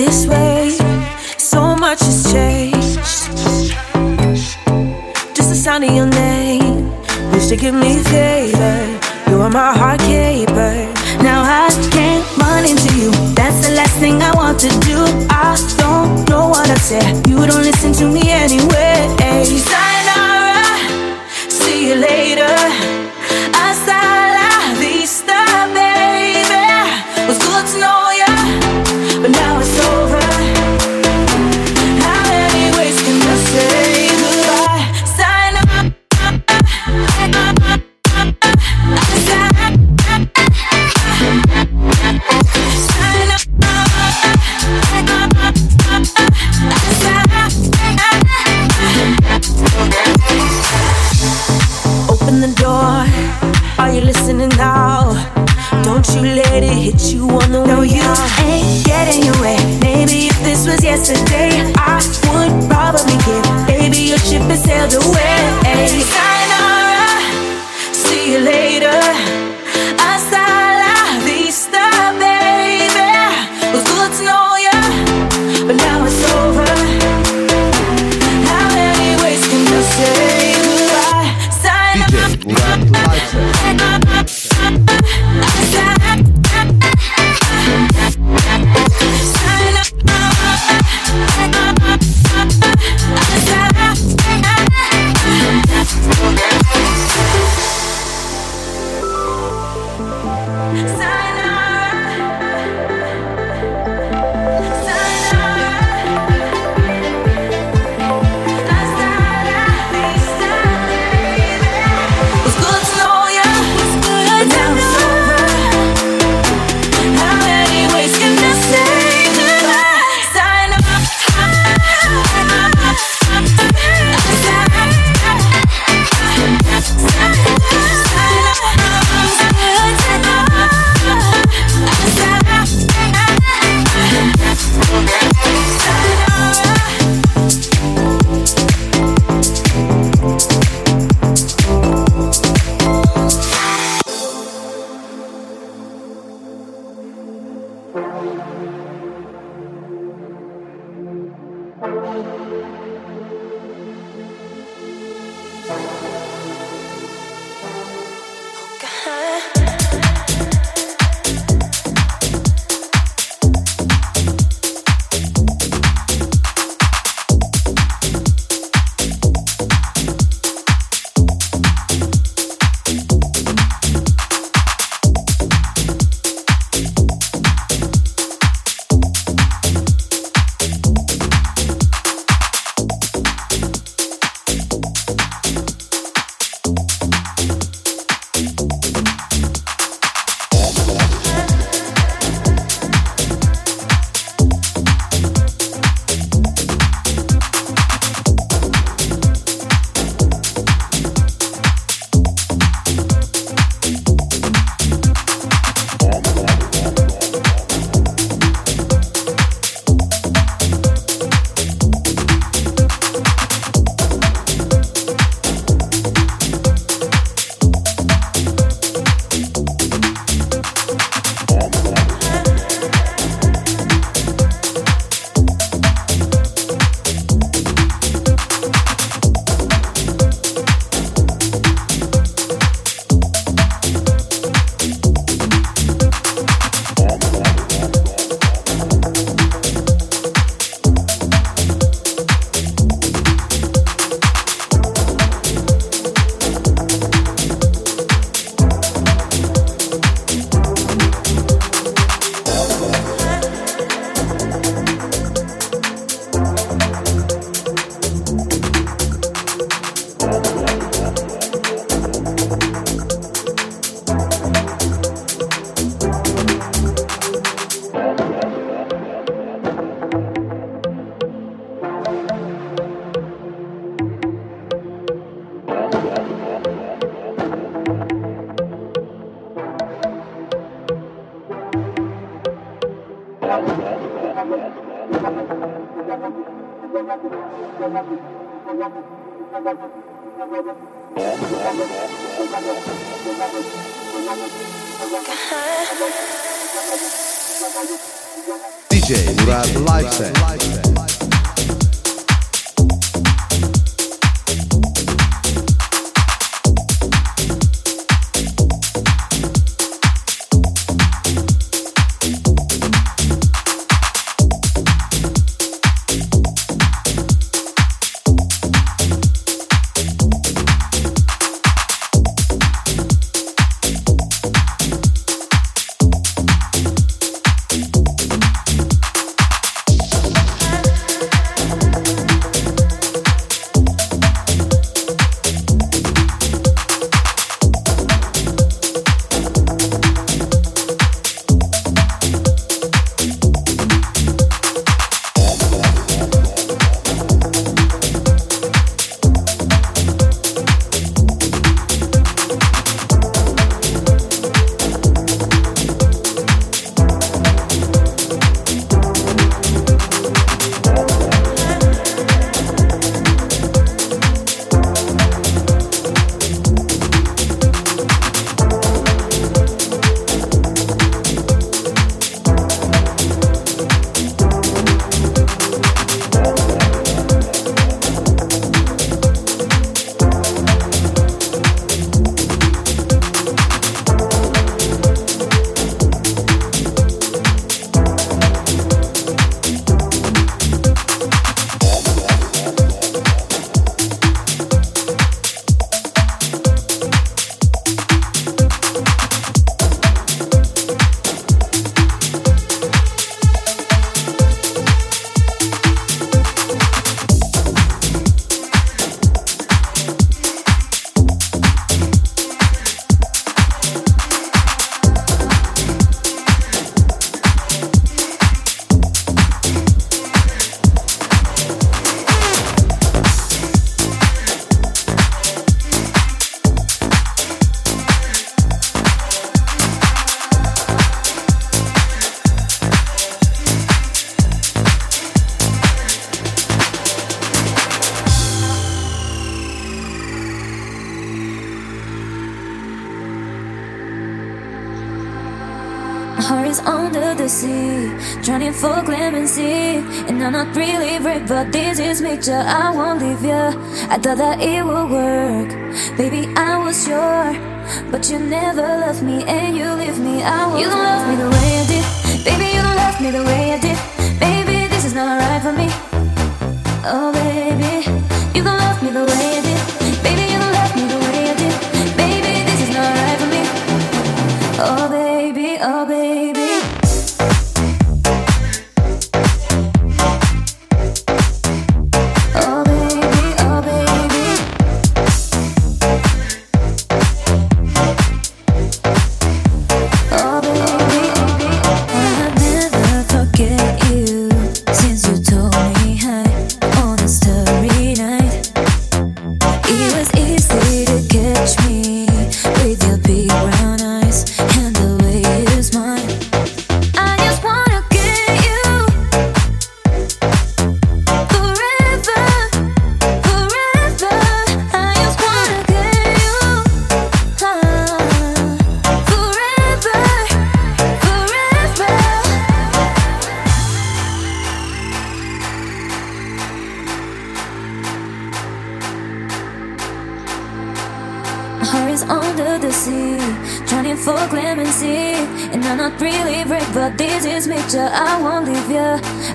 this way. So much has changed. Just the sound of your name used to give me favor. You were my heart keeper. Now I can't run into you. That's the last thing I want to do. I don't know what I said. You don't listen to me anyway. Picture, I'm not really brave but this is mixture I won't leave you. I thought that it would work. Baby, I was sure. But you never loved me and you leave me. I will You don't love me the way I did. Baby, you don't love me the way I did. Baby, this is not right for me. Oh, baby, you don't love me the way I did.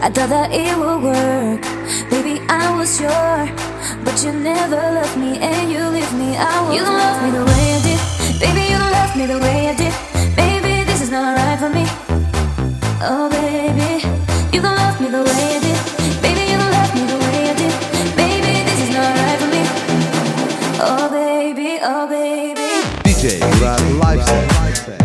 I thought that it would work. Baby, I was sure. But you never loved me and you leave me. I will You don't love me the way I did. Baby, you don't love me the way I did. Baby, this is not right for me. Oh, baby, you don't love me the way I did. DJ, you are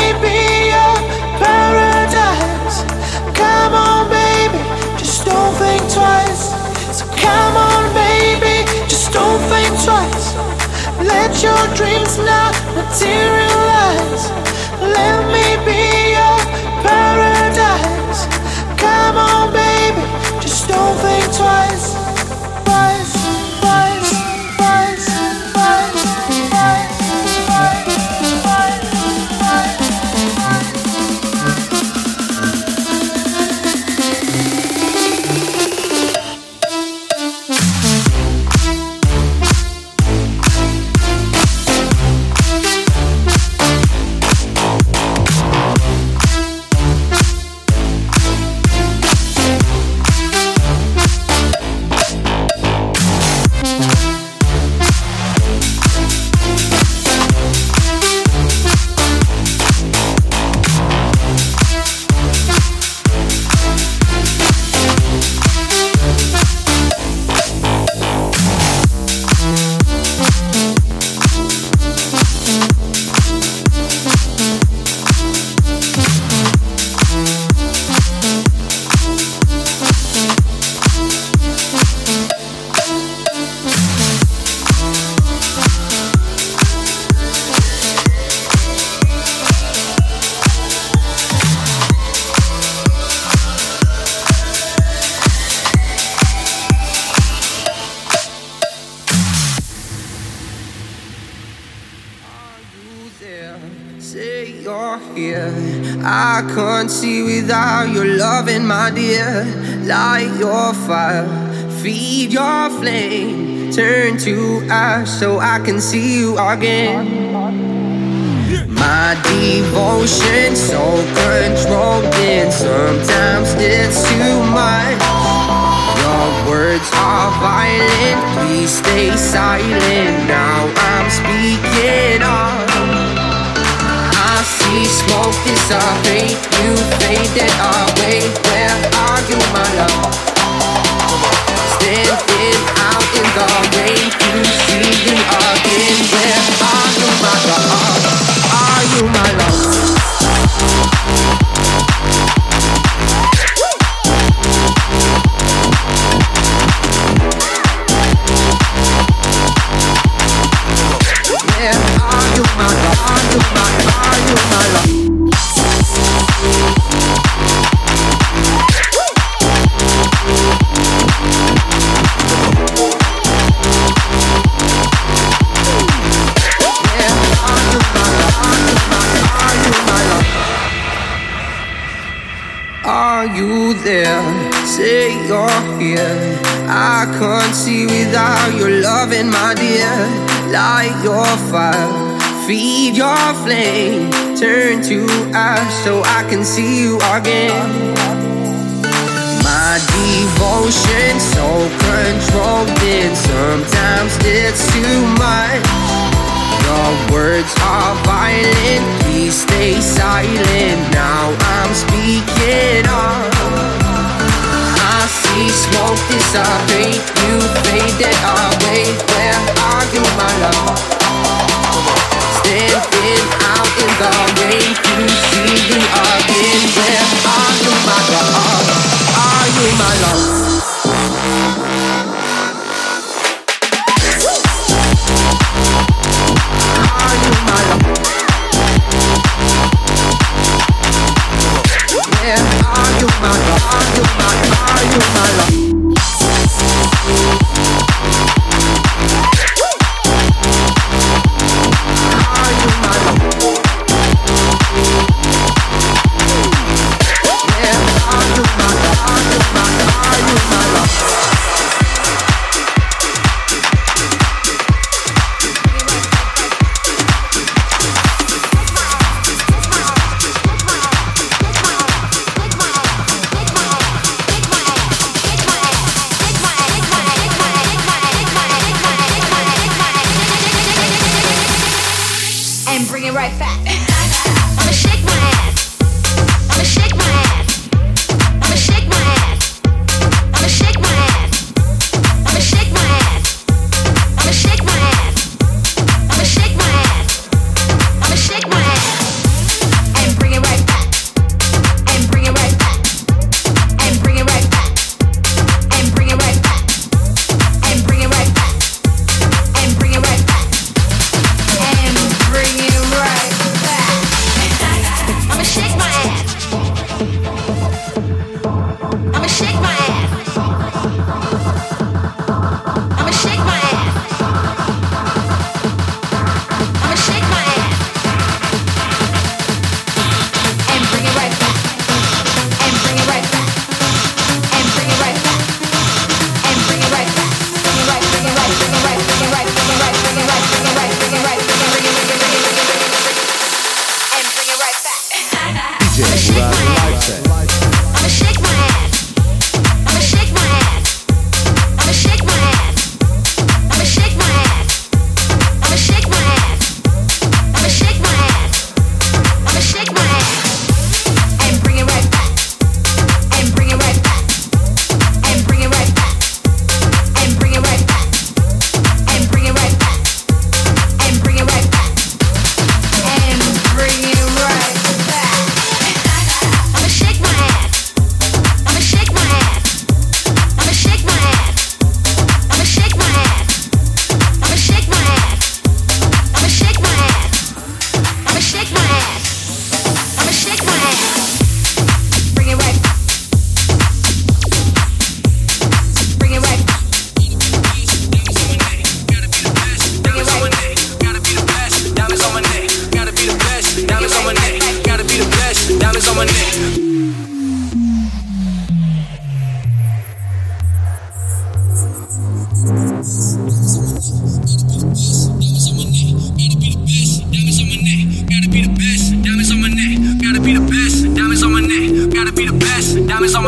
twice, twice. I can't see without your loving, my dear. Light your fire, feed your flame. Turn to ash so I can see you again. My devotion so controlling, sometimes it's too much. Your words are violent, please stay silent. Now I'm speaking up. See smoke dissipate, you faded away. Where are you, my love? Standing out in the rain, you see me again. Where are you, my love? Are you my love? Fire, feed your flame. Turn to ash so I can see you again. My devotion so controlling, sometimes it's too much. Your words are violent, please stay silent. Now I'm speaking up. I see smoke dissipate, you faded away. Where are you, my love? Are you my love?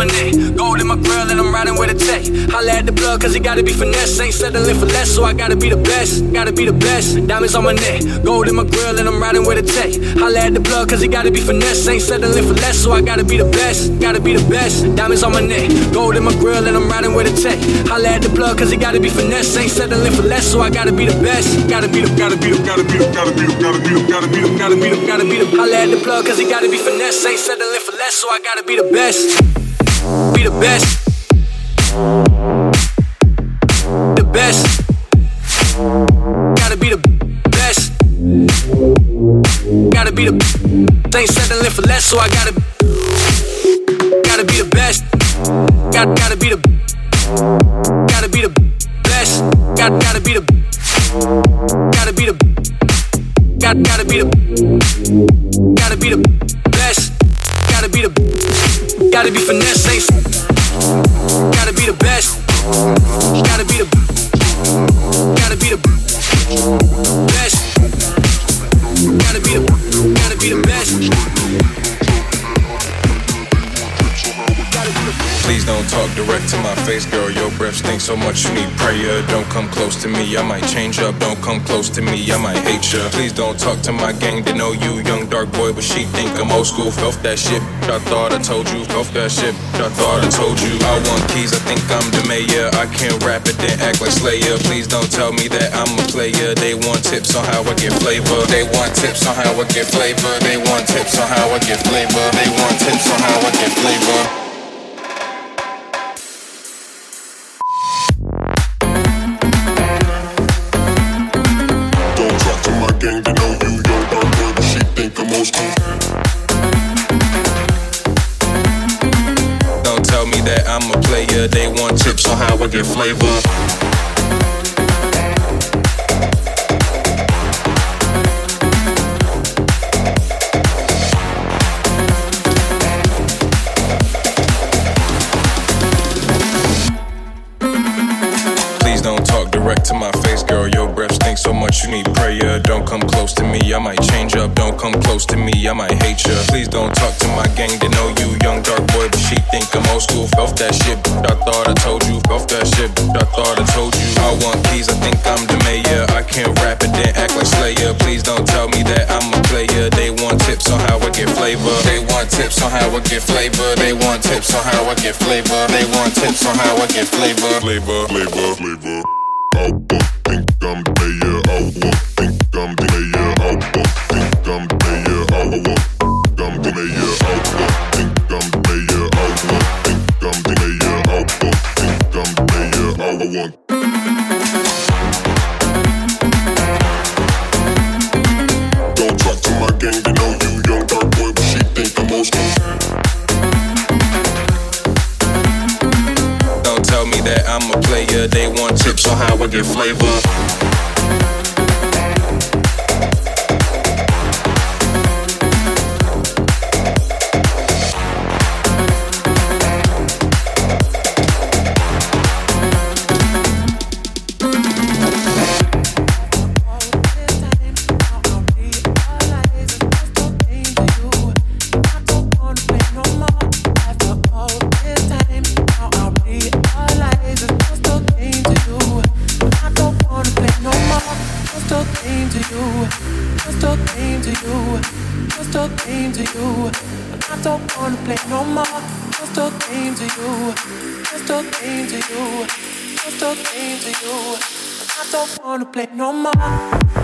My neck. Gold in my grill and I'm riding with a tech. Holla at the blood cause it gotta be finesse. Ain't settling for less, so I gotta be the best. Gotta be the best. Diamonds on my neck. Gold in my grill and I'm riding with a tech. Holla at the blood cause it gotta be finesse. Ain't settling for less, so I gotta be the best. Gotta be the best. Diamonds on my neck. Gold in my grill and I'm riding with a tech. Holla at the blood cause it gotta be finesse. Ain't settling for less, so I gotta be the best. Gotta be the, gotta be the, gotta be the, gotta be the, gotta be the, gotta be the, gotta be the, gotta be the. Holla at the plug cause it gotta be finesse. Ain't settling for less, so I gotta be the best. The best. The best. Gotta be the best. Gotta be the. Ain't settling for less, so I gotta. Gotta be the best. Got, gotta be the. Gotta be the best. Got, gotta be the. Gotta be the. Got, gotta be the. Gotta be the best. Gotta be the. Gotta be finesse. Ain't, gotta be the best. Gotta be the. Gotta be the best. Gotta be the. Gotta be the best. Please don't talk direct to my face, girl. Your breath stinks so much, you need prayer. Don't come close to me, I might change up. Don't come close to me, I might hate ya. Please don't talk to my gang, they know you, young dark boy, but she think I'm old school. Off that shit, I thought I told you. Off that shit, I thought I told you. I want keys, I think I'm the mayor. I can't rap it, then act like Slayer. Please don't tell me that I'm a player. They want tips on how I get flavor. They want tips on how I get flavor. They want tips on how I get flavor. They want tips on how I get flavor. I get flavor. Get flavor. They want tips on how I get flavor. They want tips on how I get flavor. Flavor, flavor, flavor. I won't get flavor. Wanna play no more.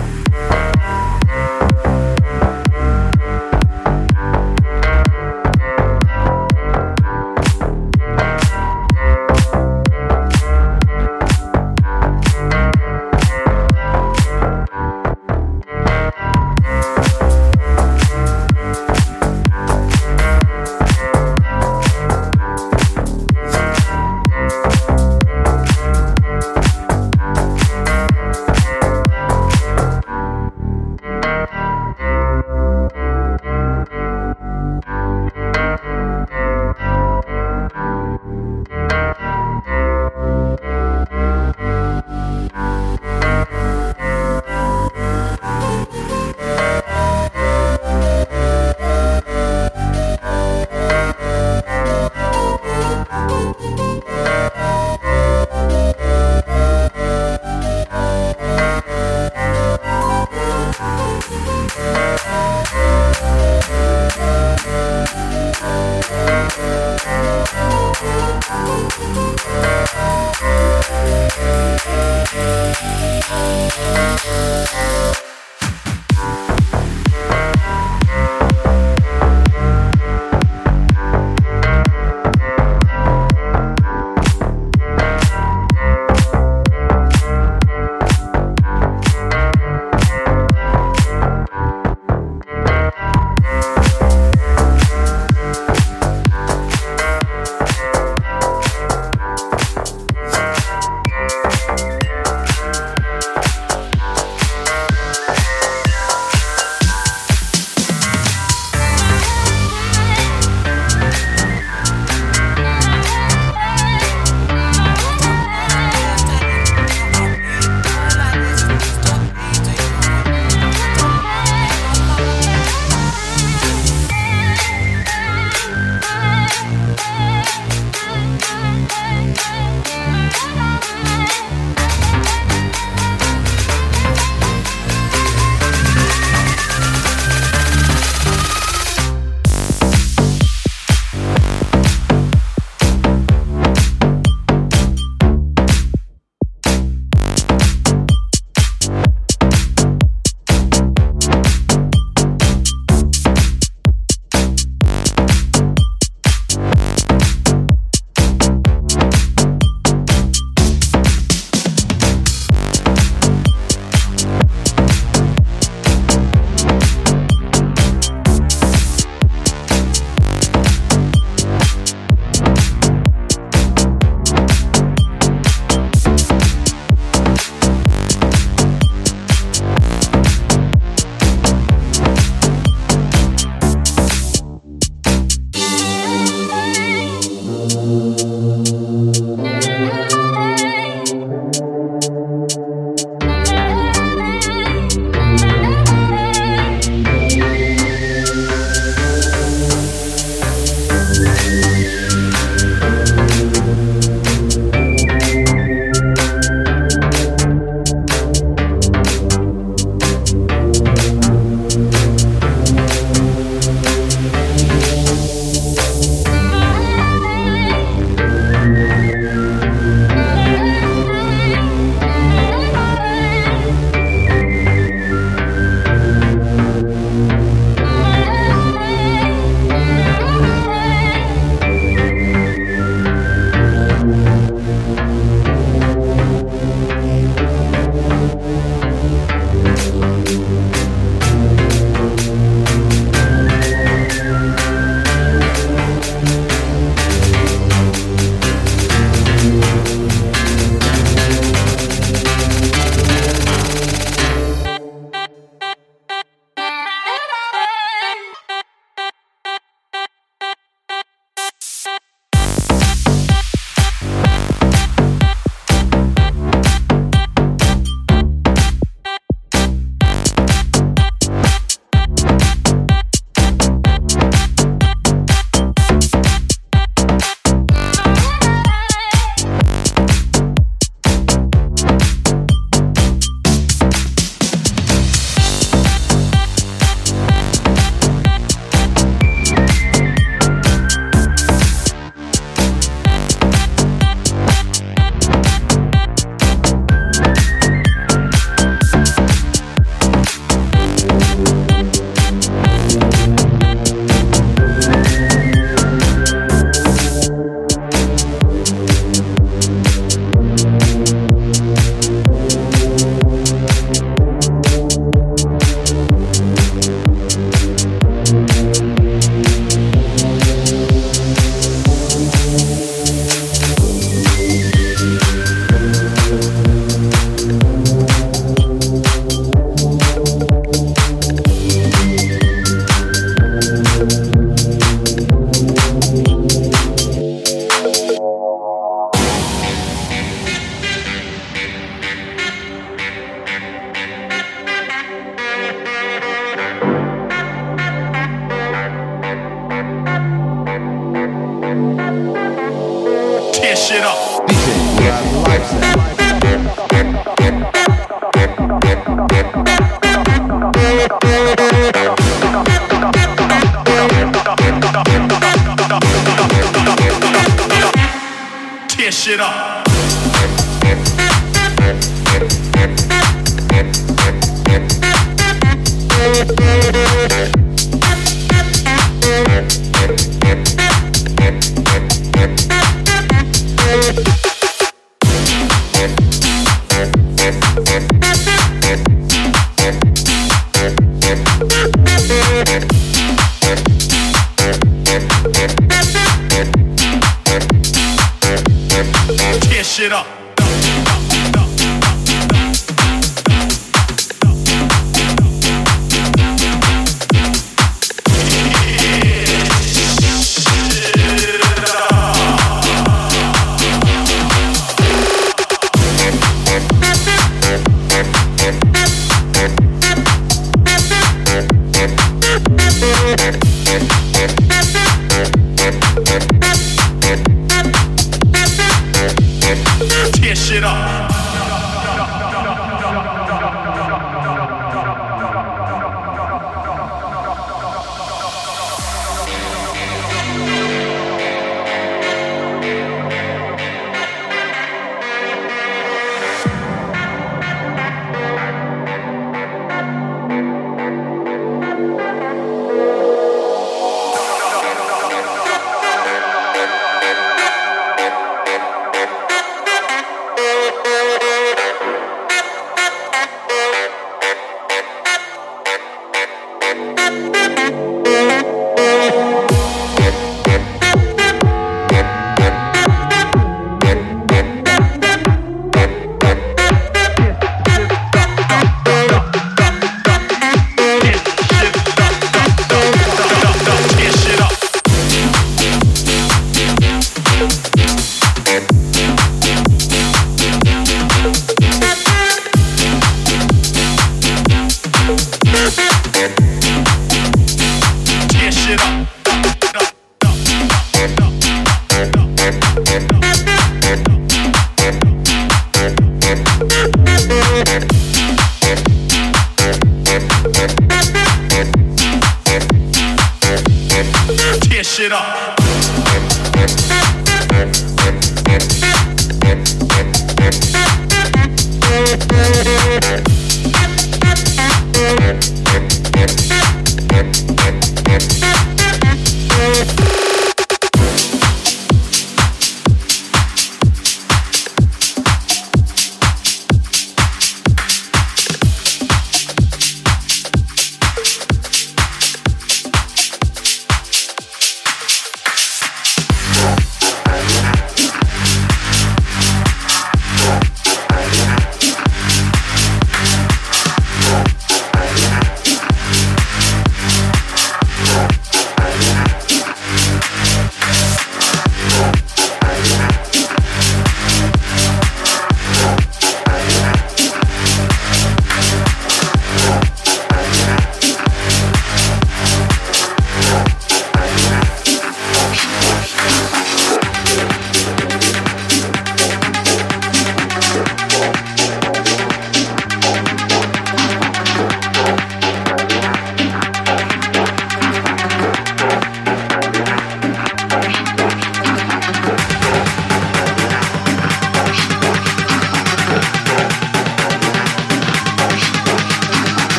Thank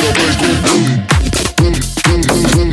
Se eu pego um